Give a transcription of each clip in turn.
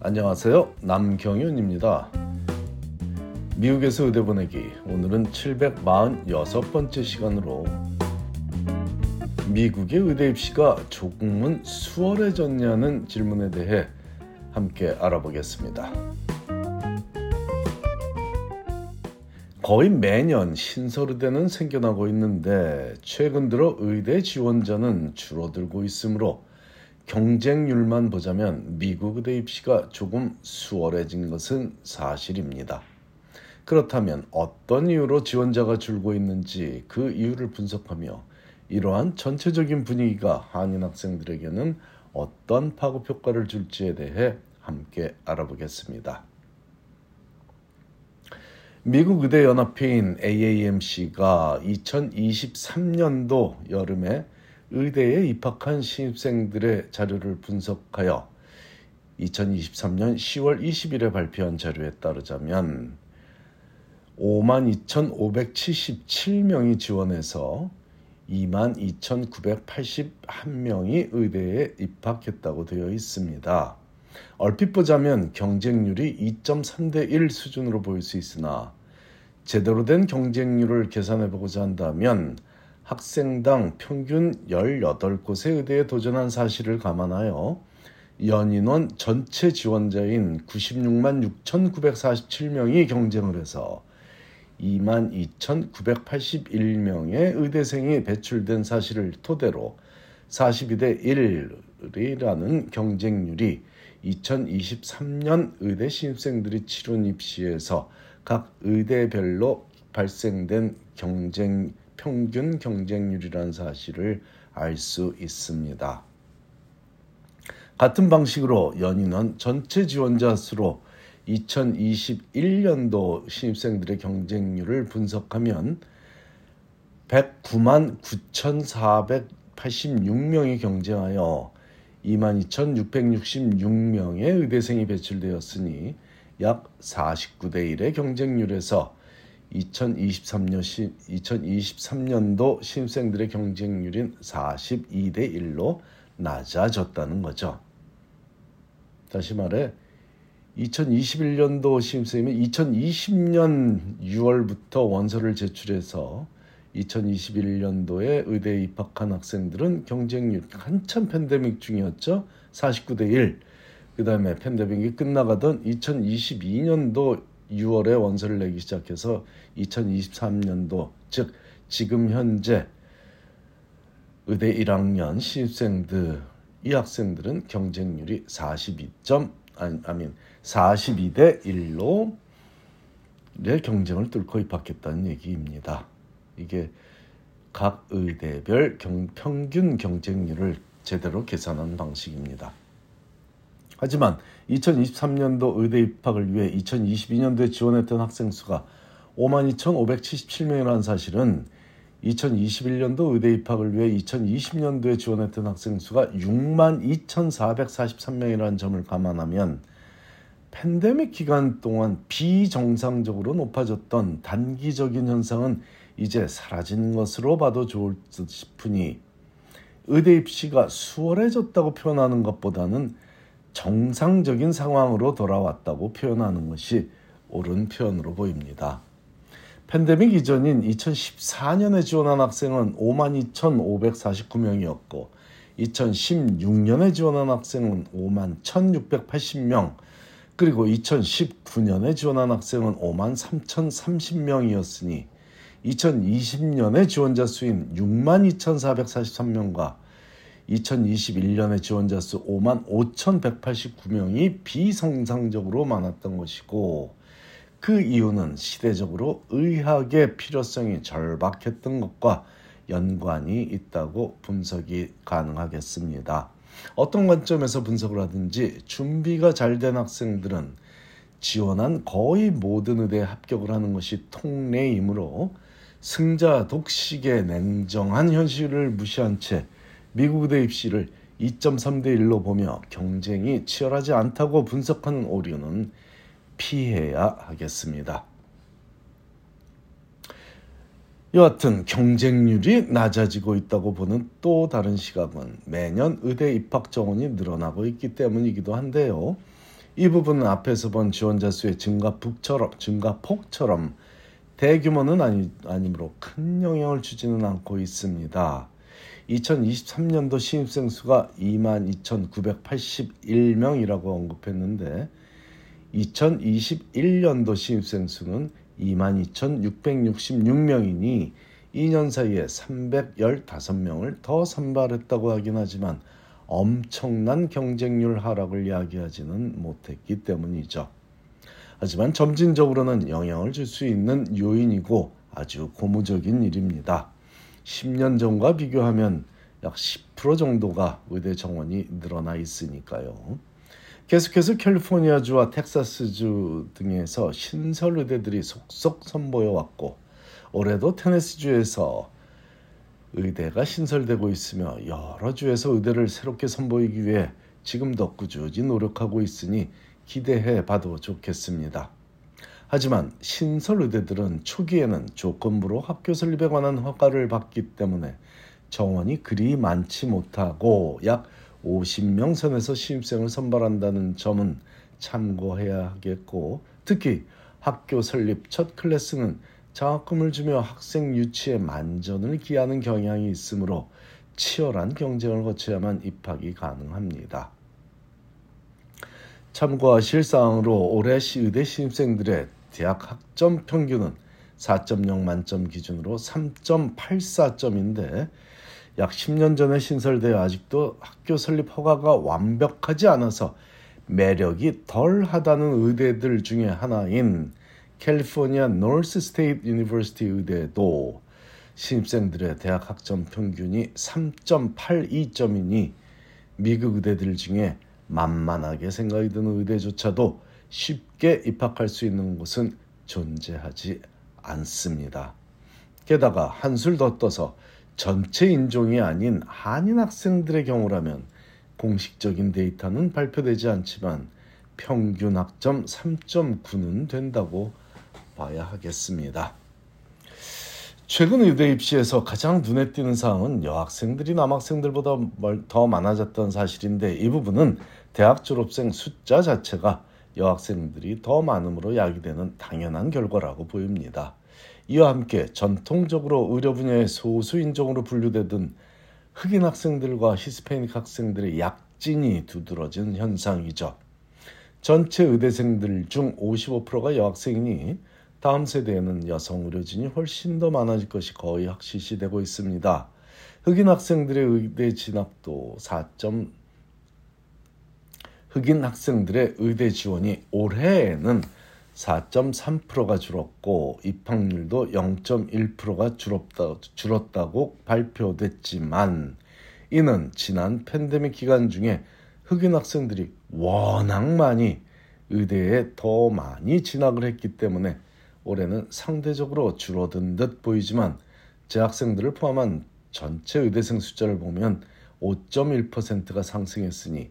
안녕하세요. 남경윤입니다. 미국에서 의대 보내기 오늘은 746번째 시간으로 미국의 의대 입시가 조금은 수월해졌냐는 질문에 대해 함께 알아보겠습니다. 거의 매년 신설 의대는 생겨나고 있는데 최근 들어 의대 지원자는 줄어들고 있으므로 경쟁률만 보자면 미국 의대 입시가 조금 수월해진 것은 사실입니다. 그렇다면 어떤 이유로 지원자가 줄고 있는지 그 이유를 분석하며 이러한 전체적인 분위기가 한인 학생들에게는 어떤 파급 효과를 줄지에 대해 함께 알아보겠습니다. 미국 의대 연합회인 AAMC가 2023년도 여름에 의대에 입학한 신입생들의 자료를 분석하여 2023년 10월 20일에 발표한 자료에 따르자면 52,577명이 지원해서 22,981명이 의대에 입학했다고 되어 있습니다. 얼핏 보자면 경쟁률이 2.3대 1 수준으로 보일 수 있으나 제대로 된 경쟁률을 계산해 보고자 한다면 학생당 평균 18곳의 의대에 도전한 사실을 감안하여 연인원 전체 지원자인 96만 6,947명이 경쟁을 해서 22,981명의 의대생이 배출된 사실을 토대로 42대 1이라는 경쟁률이 2023년 의대 신입생들이 치룬 입시에서 각 의대별로 발생된 경쟁 평균 경쟁률이라는 사실을 알 수 있습니다. 같은 방식으로 연인원 전체 지원자 수로 2021년도 신입생들의 경쟁률을 분석하면 109만 9,486명이 경쟁하여 22,666명의 의대생이 배출되었으니 약 49대 1의 경쟁률에서 2023년 2023년도 신입생들의 경쟁률인 42대 1로 낮아졌다는 거죠. 다시 말해 2021년도 신입생이면 2020년 6월부터 원서를 제출해서 2021년도에 의대에 입학한 학생들은 경쟁률 한참 팬데믹 중이었죠. 49대 1. 그 다음에 팬데믹이 끝나가던 2022년도 6월에 원서를 내기 시작해서 2023년도 즉 지금 현재 의대 1학년 신입생들 이 학생들은 경쟁률이 42점 아니 아민 42대 1로 의 경쟁을 뚫고 입학했다는 얘기입니다. 이게 각 의대별 경, 평균 경쟁률을 제대로 계산한 방식입니다. 하지만 2023년도 의대 입학을 위해 2022년도에 지원했던 학생 수가 52,577명이라는 사실은 2021년도 의대 입학을 위해 2020년도에 지원했던 학생 수가 62,443명이라는 점을 감안하면 팬데믹 기간 동안 비정상적으로 높아졌던 단기적인 현상은 이제 사라진 것으로 봐도 좋을 듯 싶으니 의대 입시가 수월해졌다고 표현하는 것보다는 정상적인 상황으로 돌아왔다고 표현하는 것이 옳은 표현으로 보입니다. 팬데믹 이전인 2014년에 지원한 학생은 52,549명이었고 2016년에 지원한 학생은 51,680명 그리고 2019년에 지원한 학생은 53,030명이었으니 2020년에 지원자 수인 62,443명과 2021년에 지원자 수 5만 5,189명이 비정상적으로 많았던 것이고 그 이유는 시대적으로 의학의 필요성이 절박했던 것과 연관이 있다고 분석이 가능하겠습니다. 어떤 관점에서 분석을 하든지 준비가 잘 된 학생들은 지원한 거의 모든 의대에 합격을 하는 것이 통례이므로 승자 독식의 냉정한 현실을 무시한 채 미국 의대 입시를 2.3대 1로 보며 경쟁이 치열하지 않다고 분석하는 오류는 피해야 하겠습니다. 여하튼 경쟁률이 낮아지고 있다고 보는 또 다른 시각은 매년 의대 입학 정원이 늘어나고 있기 때문이기도 한데요. 이 부분은 앞에서 본 지원자 수의 증가폭처럼 증가폭처럼 대규모는 아니, 아니므로 큰 영향을 주지는 않고 있습니다. 2023년도 신입생 수가 22,981명이라고 언급했는데 2021년도 신입생 수는 22,666명이니 2년 사이에 315명을 더 선발했다고 하긴 하지만 엄청난 경쟁률 하락을 이야기하지는 못했기 때문이죠. 하지만 점진적으로는 영향을 줄 수 있는 요인이고 아주 고무적인 일입니다. 10년 전과 비교하면 약 10% 정도가 의대 정원이 늘어나 있으니까요. 계속해서 캘리포니아주와 텍사스주 등에서 신설 의대들이 속속 선보여 왔고 올해도 테네시주에서 의대가 신설되고 있으며 여러 주에서 의대를 새롭게 선보이기 위해 지금도 꾸준히 노력하고 있으니 기대해 봐도 좋겠습니다. 하지만 신설 의대들은 초기에는 조건부로 학교 설립에 관한 허가를 받기 때문에 정원이 그리 많지 못하고 약 50명 선에서 신입생을 선발한다는 점은 참고해야 하겠고 특히 학교 설립 첫 클래스는 장학금을 주며 학생 유치에 만전을 기하는 경향이 있으므로 치열한 경쟁을 거쳐야만 입학이 가능합니다. 참고하실 사항으로 올해 시의대 신입생들의 대학 학점 평균은 4.0 만점 기준으로 3.84점인데 약 10년 전에 신설되어 아직도 학교 설립 허가가 완벽하지 않아서 매력이 덜하다는 의대들 중에 하나인 캘리포니아 노스 스테이트 유니버시티 의대도 신입생들의 대학 학점 평균이 3.82점이니 미국 의대들 중에 만만하게 생각이 드는 의대조차도 쉽게 입학할 수 있는 곳은 존재하지 않습니다. 게다가 한술 더 떠서 전체 인종이 아닌 한인 학생들의 경우라면 공식적인 데이터는 발표되지 않지만 평균 학점 3.9는 된다고 봐야 하겠습니다. 최근 의대 입시에서 가장 눈에 띄는 사항은 여학생들이 남학생들보다 더 많아졌던 사실인데 이 부분은 대학 졸업생 숫자 자체가 여학생들이 더 많음으로 야기되는 당연한 결과라고 보입니다. 이와 함께 전통적으로 의료 분야의 소수 인종으로 분류되던 흑인 학생들과 히스패닉 학생들의 약진이 두드러진 현상이죠. 전체 의대생들 중 55%가 여학생이니 다음 세대에는 여성 의료진이 훨씬 더 많아질 것이 거의 확실시되고 있습니다. 흑인 학생들의 의대 진학도 4. 흑인 학생들의 의대 지원이 올해에는 4.3%가 줄었고 입학률도 0.1%가 줄었다, 줄었다고 발표됐지만 이는 지난 팬데믹 기간 중에 흑인 학생들이 워낙 많이 의대에 더 많이 진학을 했기 때문에 올해는 상대적으로 줄어든 듯 보이지만 재학생들을 포함한 전체 의대생 숫자를 보면 5.1%가 상승했으니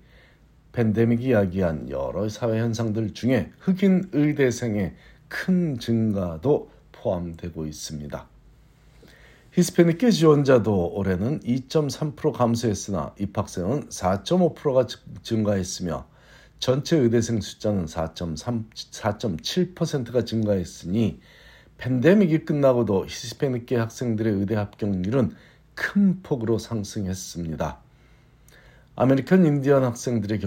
팬데믹이 야기한 여러 사회 현상들 중에 흑인 의대생의 큰 증가도 포함되고 있습니다. 히스패닉계 지원자도 올해는 2.3% 감소했으나 입학생은 4.5%가 증가했으며 전체 의대생 숫자는 4.7%가 증가했으니 팬데믹이 끝나고도 히스패닉계 학생들의 의대 합격률은 큰 폭으로 상승했습니다. American 인디언 학생들의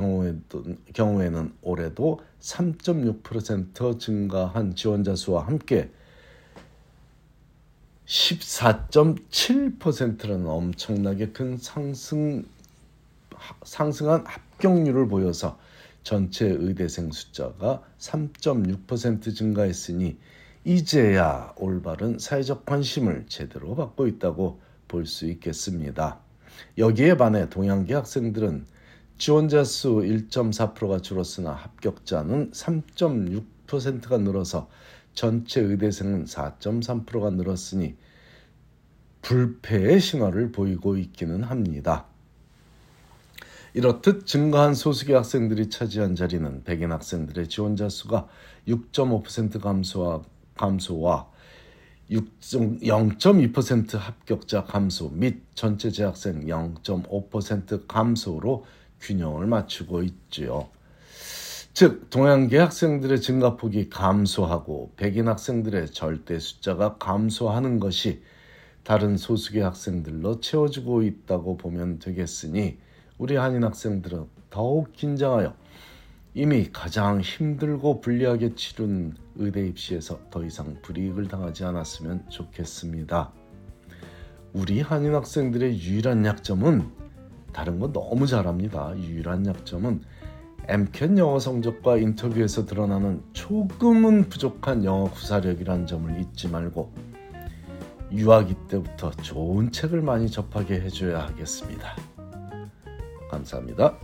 경우에는 올해도 3.6% 증가한 지원자 수와 함께 14.7%라는 엄청나게 큰 상승 상승한 합격률을 보여서 전체 의대생 숫자가 3.6% 증가했으니 이제야 올바른 사회적 관심을 제대로 받고 있다고 볼 수 있겠습니다. 여기에 반해 동양계 학생들은 지원자 수 1.4%가 줄었으나 합격자는 3.6%가 늘어서 전체 의대생은 4.3%가 늘었으니 불패의 신화를 보이고 있기는 합니다. 이렇듯 증가한 소수계 학생들이 차지한 자리는 백인 학생들의 지원자 수가 6.5% 감소와 감소와 0.2% 합격자 감소 및 전체 재학생 0.5% 감소로 균형을 맞추고 있지요. 즉 동양계 학생들의 증가폭이 감소하고 백인 학생들의 절대 숫자가 감소하는 것이 다른 소수계 학생들로 채워지고 있다고 보면 되겠으니 우리 한인 학생들은 더욱 긴장하여 이미 가장 힘들고 불리하게 치른 의대 입시에서 더 이상 불이익을 당하지 않았으면 좋겠습니다. 우리 한인 학생들의 유일한 약점은 다른 거 너무 잘합니다. 유일한 약점은 엠캣 영어 성적과 인터뷰에서 드러나는 조금은 부족한 영어 구사력이란 점을 잊지 말고 유아기 때부터 좋은 책을 많이 접하게 해줘야 하겠습니다. 감사합니다.